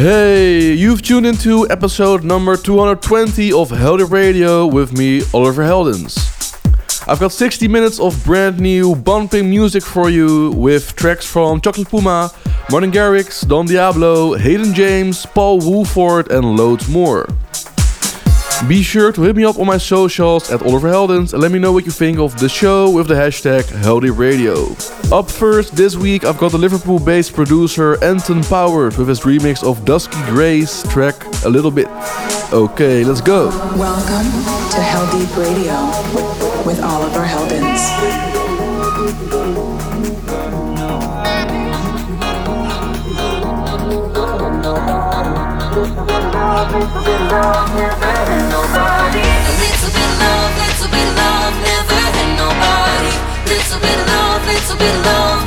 Hey, you've tuned into episode number 220 of Heldeep Radio with me, Oliver Heldens. I've got 60 minutes of brand new bumping music for you with tracks from Chocolate Puma, Martin Garrix, Don Diablo, Hayden James, Paul Woolford, and loads more. Be sure to hit me up on my socials at Oliver Heldens and let me know what you think of the show with the hashtag Heldeep Radio. Up first this week, I've got the Liverpool-based producer Anton Powers with his remix of Dusky Grey's track A Little Bit. Okay, let's go. Welcome to Heldeep Radio with Oliver Heldens. A little bit love, little bit love, never had nobody. Little bit love, little bit love,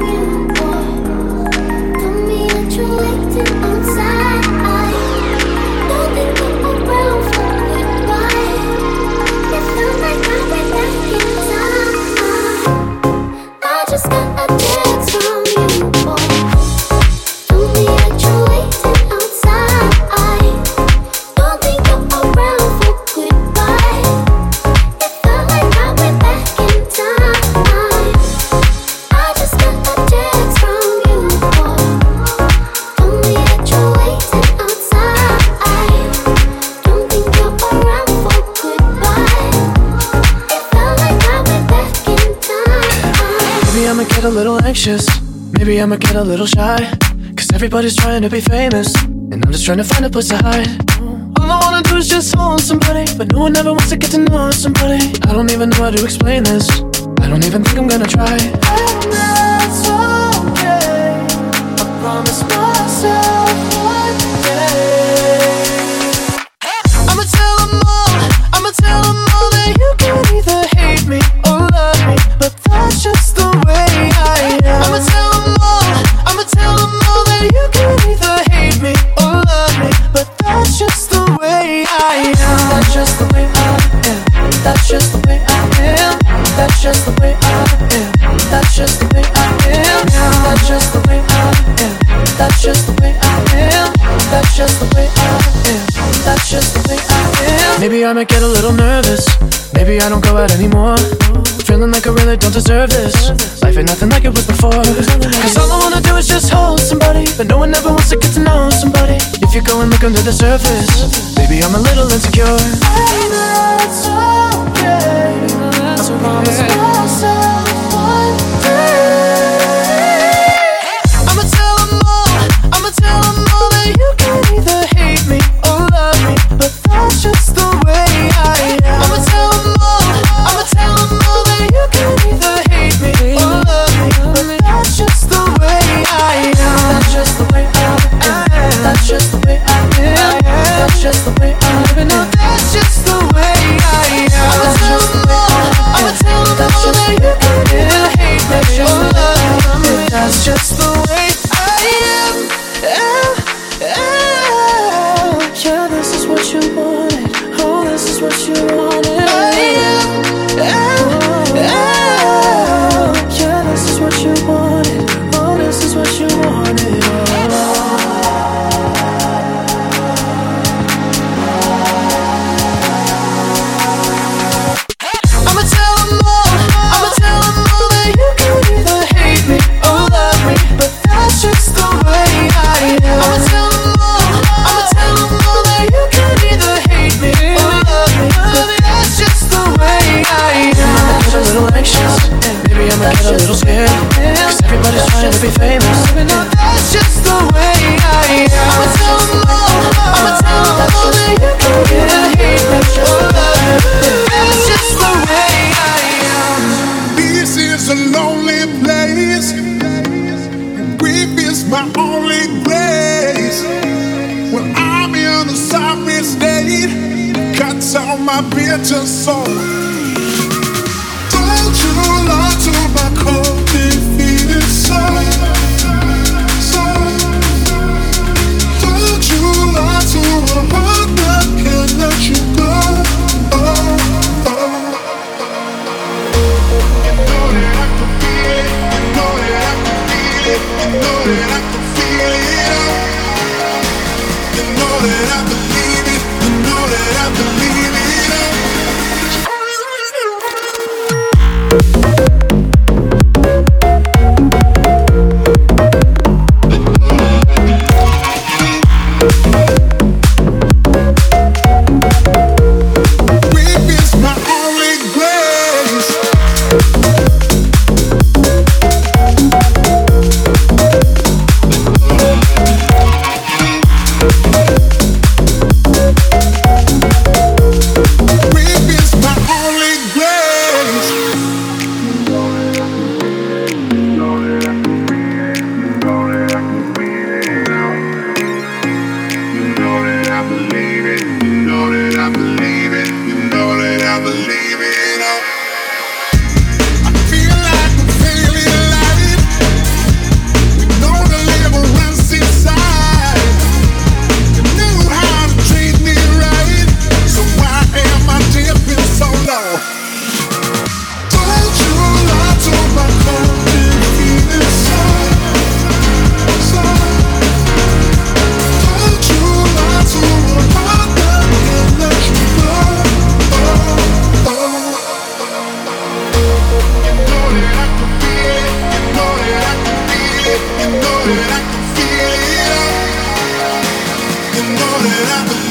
you. I'ma get a little shy. Cause everybody's trying to be famous. And I'm just trying to find a place to hide. All I wanna do is just hold somebody. But no one ever wants to get to know somebody. I don't even know how to explain this. I don't even think I'm gonna try. And that's okay. I promise myself. I might get a little nervous. Maybe I don't go out anymore. Feeling like I really don't deserve this. Life ain't nothing like it was before. Cause all I wanna do is just hold somebody. But no one ever wants to get to know somebody. If you go and look under the surface, maybe I'm a little insecure. It's okay. I promise myself. just the way I live living up. rolling at the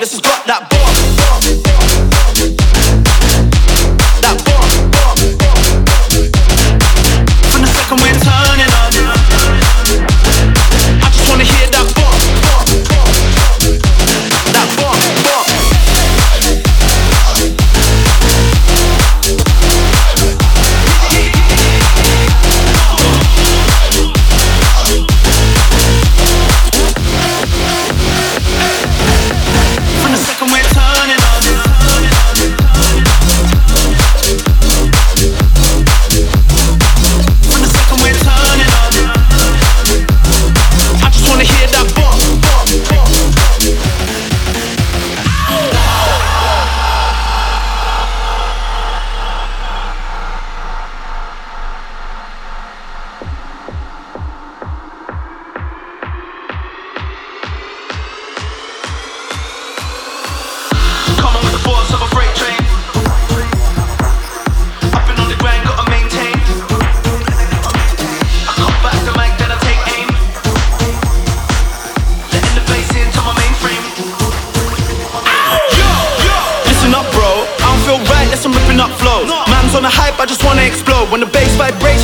This is what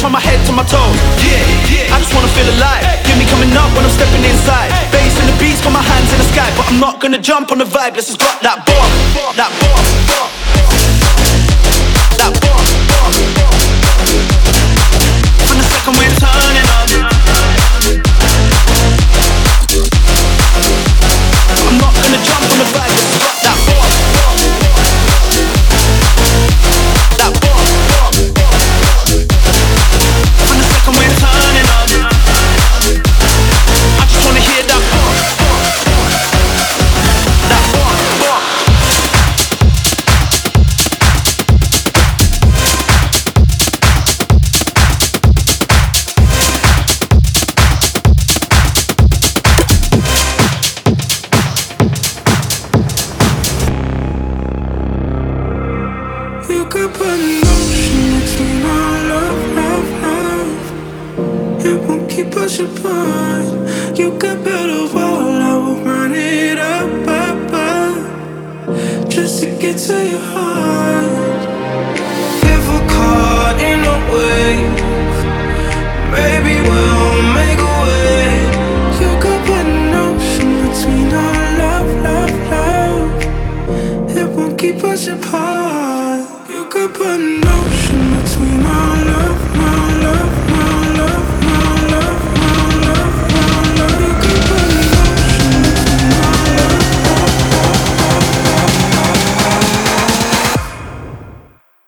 from my head to my toes. Yeah, yeah. I just wanna feel alive. Hear me coming up when I'm stepping inside. Hey. Bass in the beats, got my hands in the sky, but I'm not gonna jump on the vibe. Let's just drop that bomb, that bomb, that bomb. From the second we're turning on. I'm not gonna jump on the vibe. Let's drop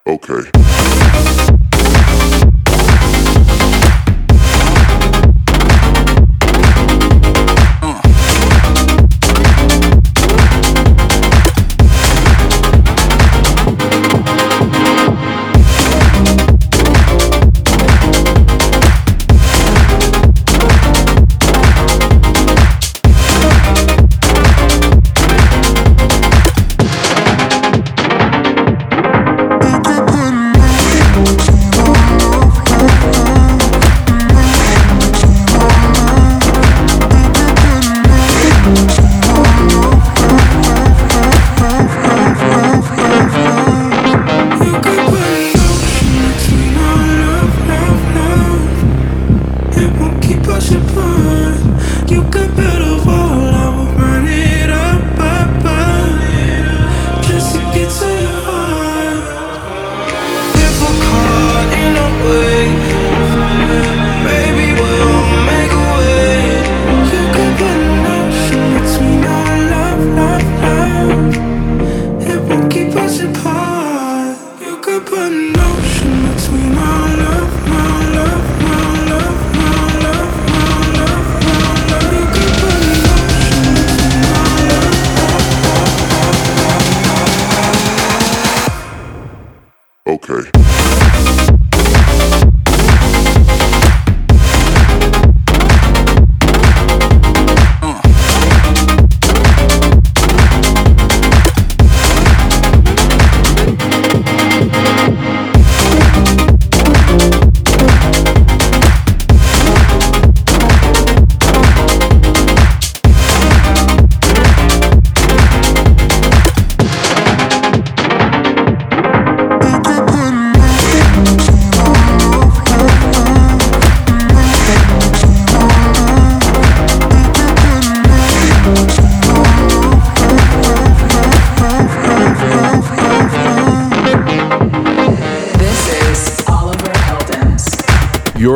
Okay.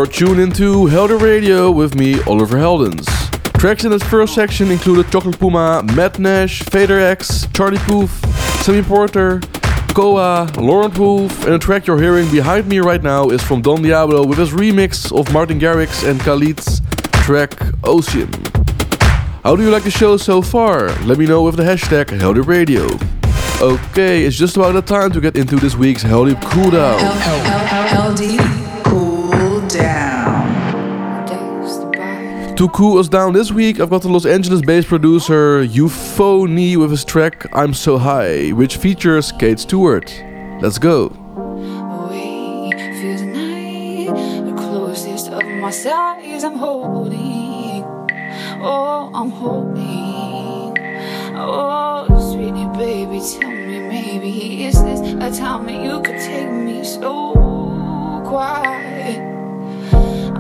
You're tuned into Heldeep Radio with me, Oliver Heldens. Tracks in this first section included Chocolate Puma, Matt Nash, FaderX, Charlie Poof, Sammy Porter, Koa, Lauren Wolf, and the track you're hearing behind me right now is from Don Diablo with his remix of Martin Garrix and Khalid's track Ocean. How do you like the show so far? Let me know with the hashtag Heldeep Radio. Okay, it's just about the time to get into this week's Heldeep Cooldown. Heldeep To cool us down this week, I've got the Los Angeles-based producer Euphony with his track "I'm So High," which features Kate Stewart. Let's go. Oh. Oh, tell me maybe is this a time that you could take me so quiet?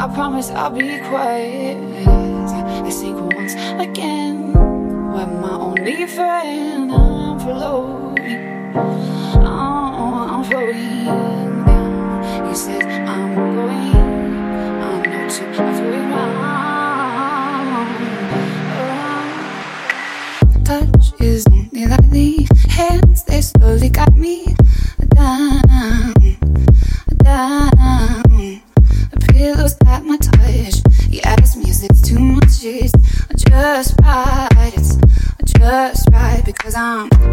I promise I'll be quiet. I think once again, when my only friend, I'm floating. Oh, I'm floating down. He says I'm going. I'm not too afraid around. Touch is only like the hands. They slowly because I'm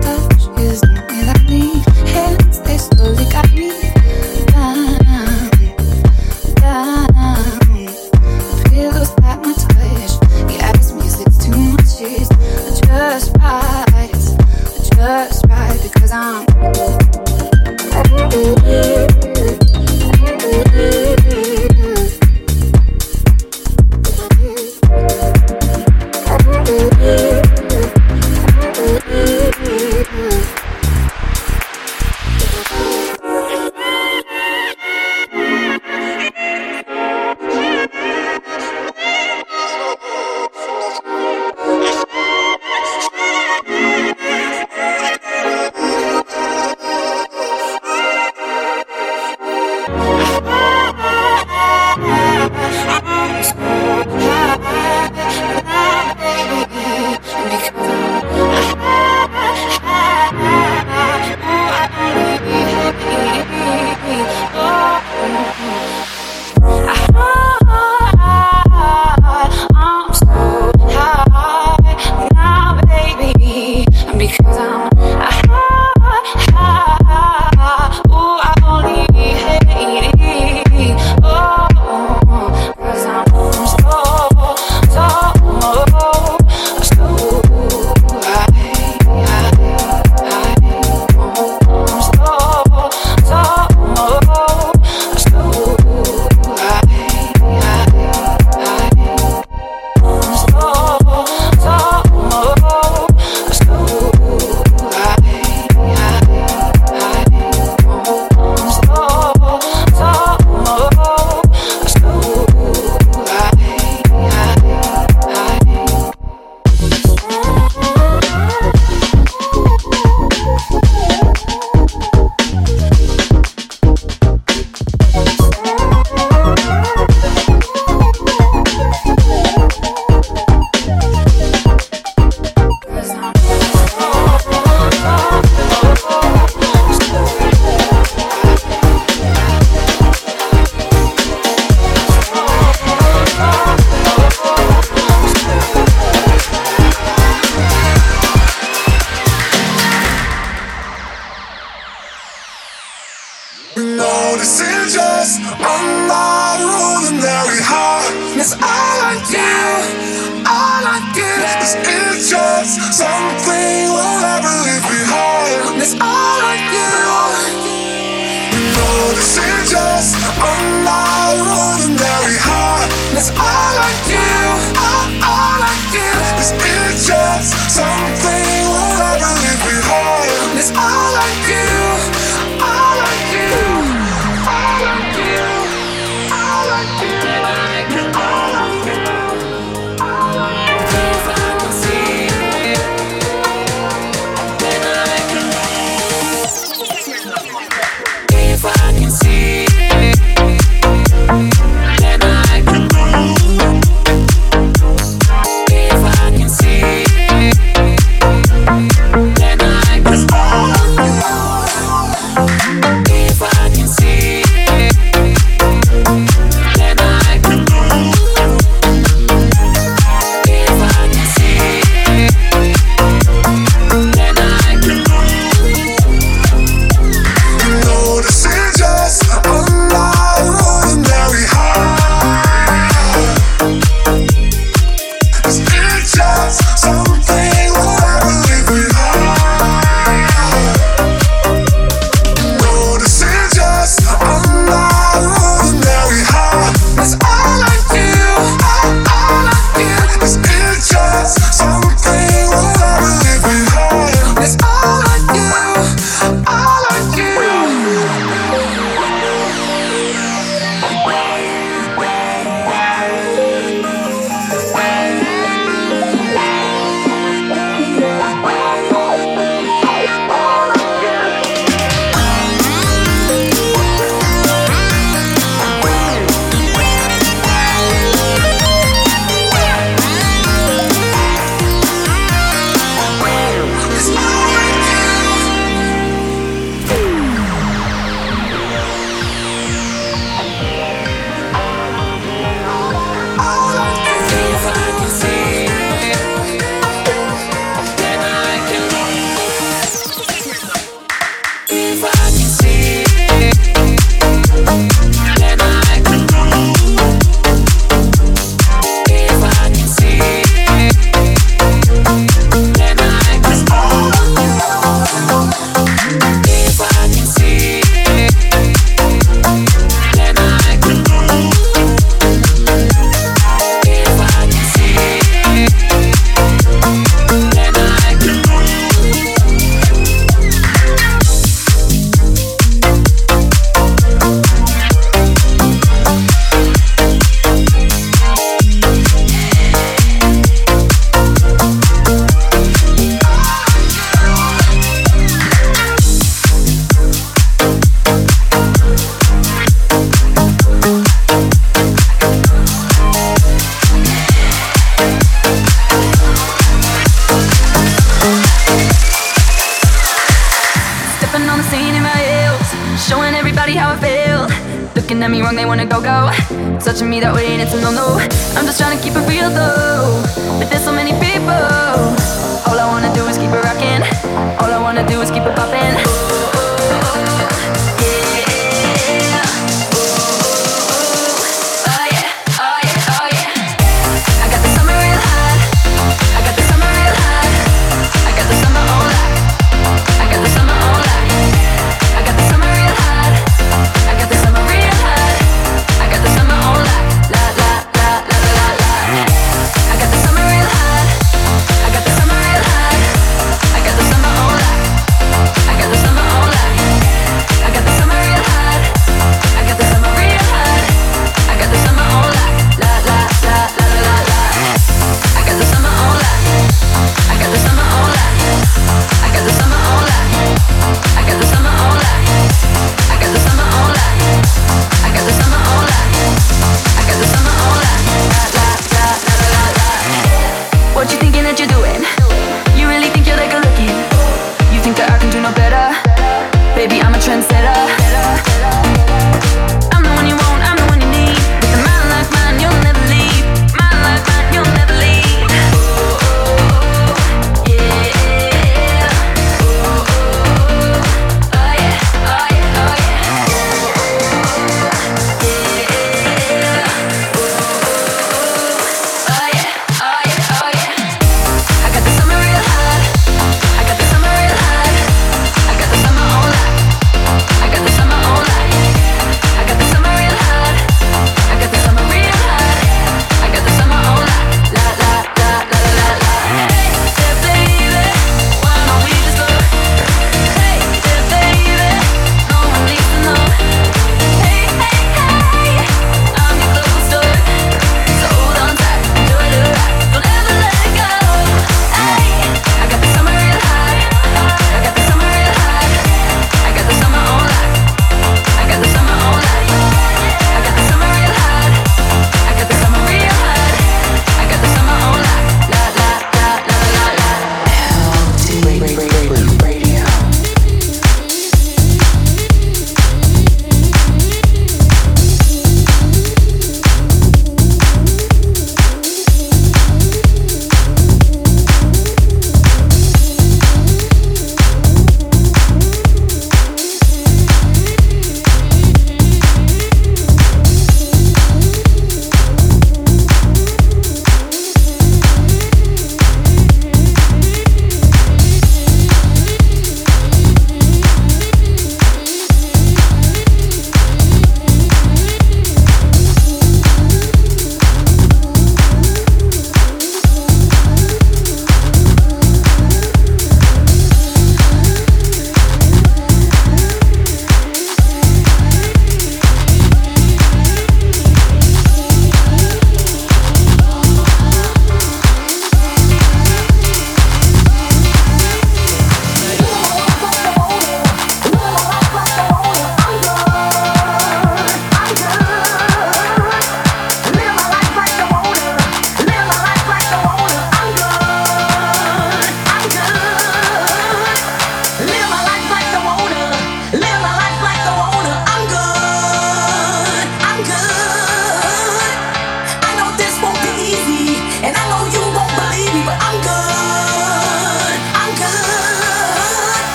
Baby, I'm a trendsetter.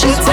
sheets.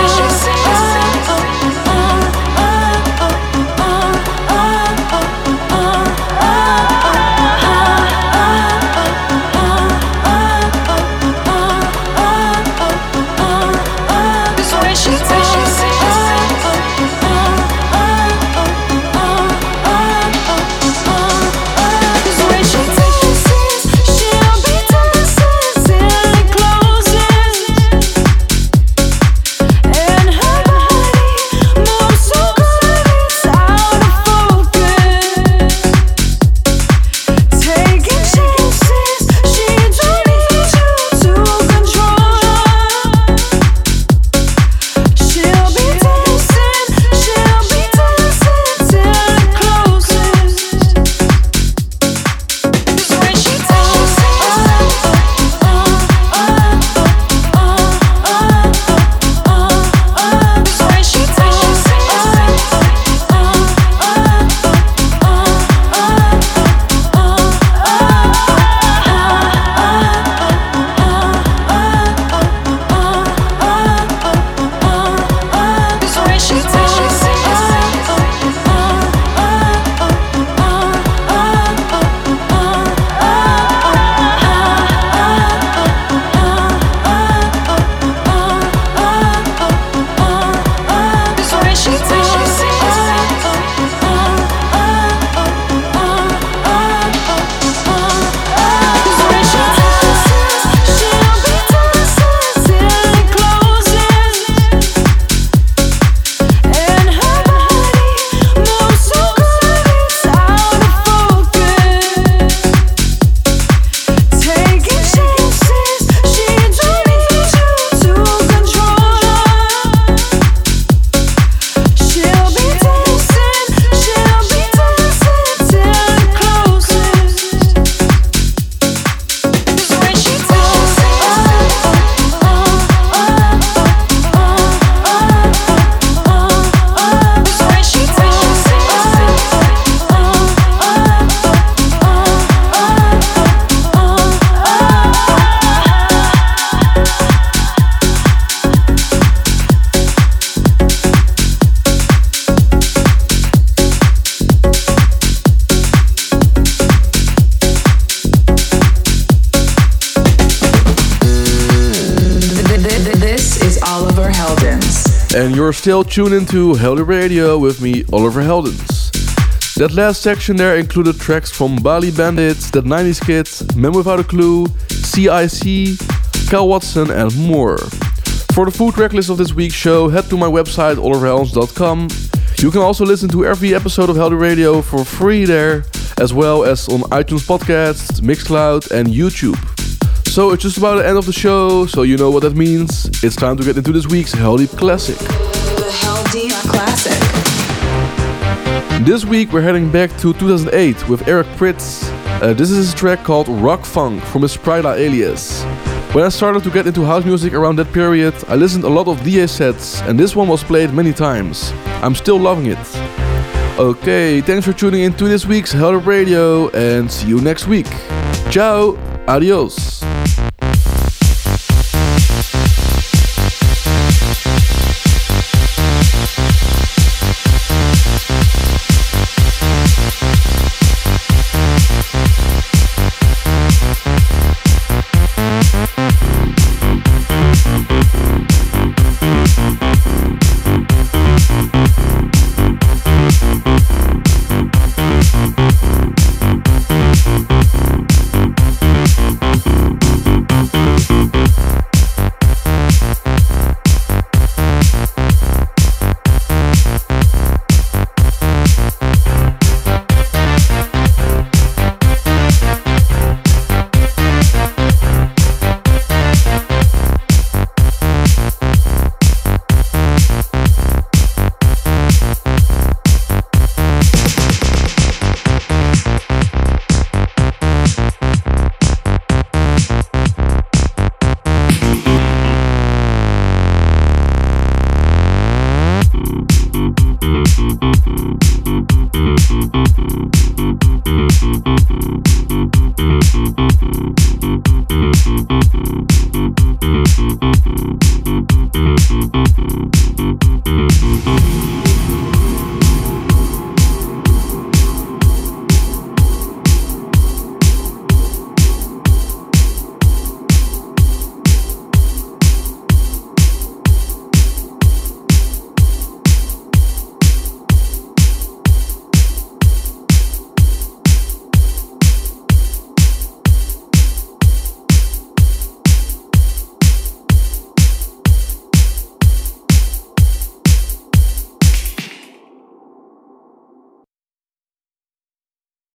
Still tuned into Heldeep Radio with me, Oliver Heldens. That last section there included tracks from Bali Bandits, That 90s Kids, Men Without a Clue, CIC, Cal Watson, and more. For the full track list of this week's show, head to my website, oliverheldens.com. You can also listen to every episode of Heldeep Radio for free there, as well as on iTunes Podcasts, Mixcloud, and YouTube. So it's just about the end of the show, so you know what that means. It's time to get into this week's Deep Classic. Classic. This week we're heading back to 2008 with Eric Prydz. Uh, this is a track called Rakfunk from his Pryda alias. When I started to get into house music around that period, I listened a lot of DA sets, and this one was played many times. I'm still loving it. Okay, thanks for tuning in to this week's Heldeep Radio, and see you next week. Ciao, adios.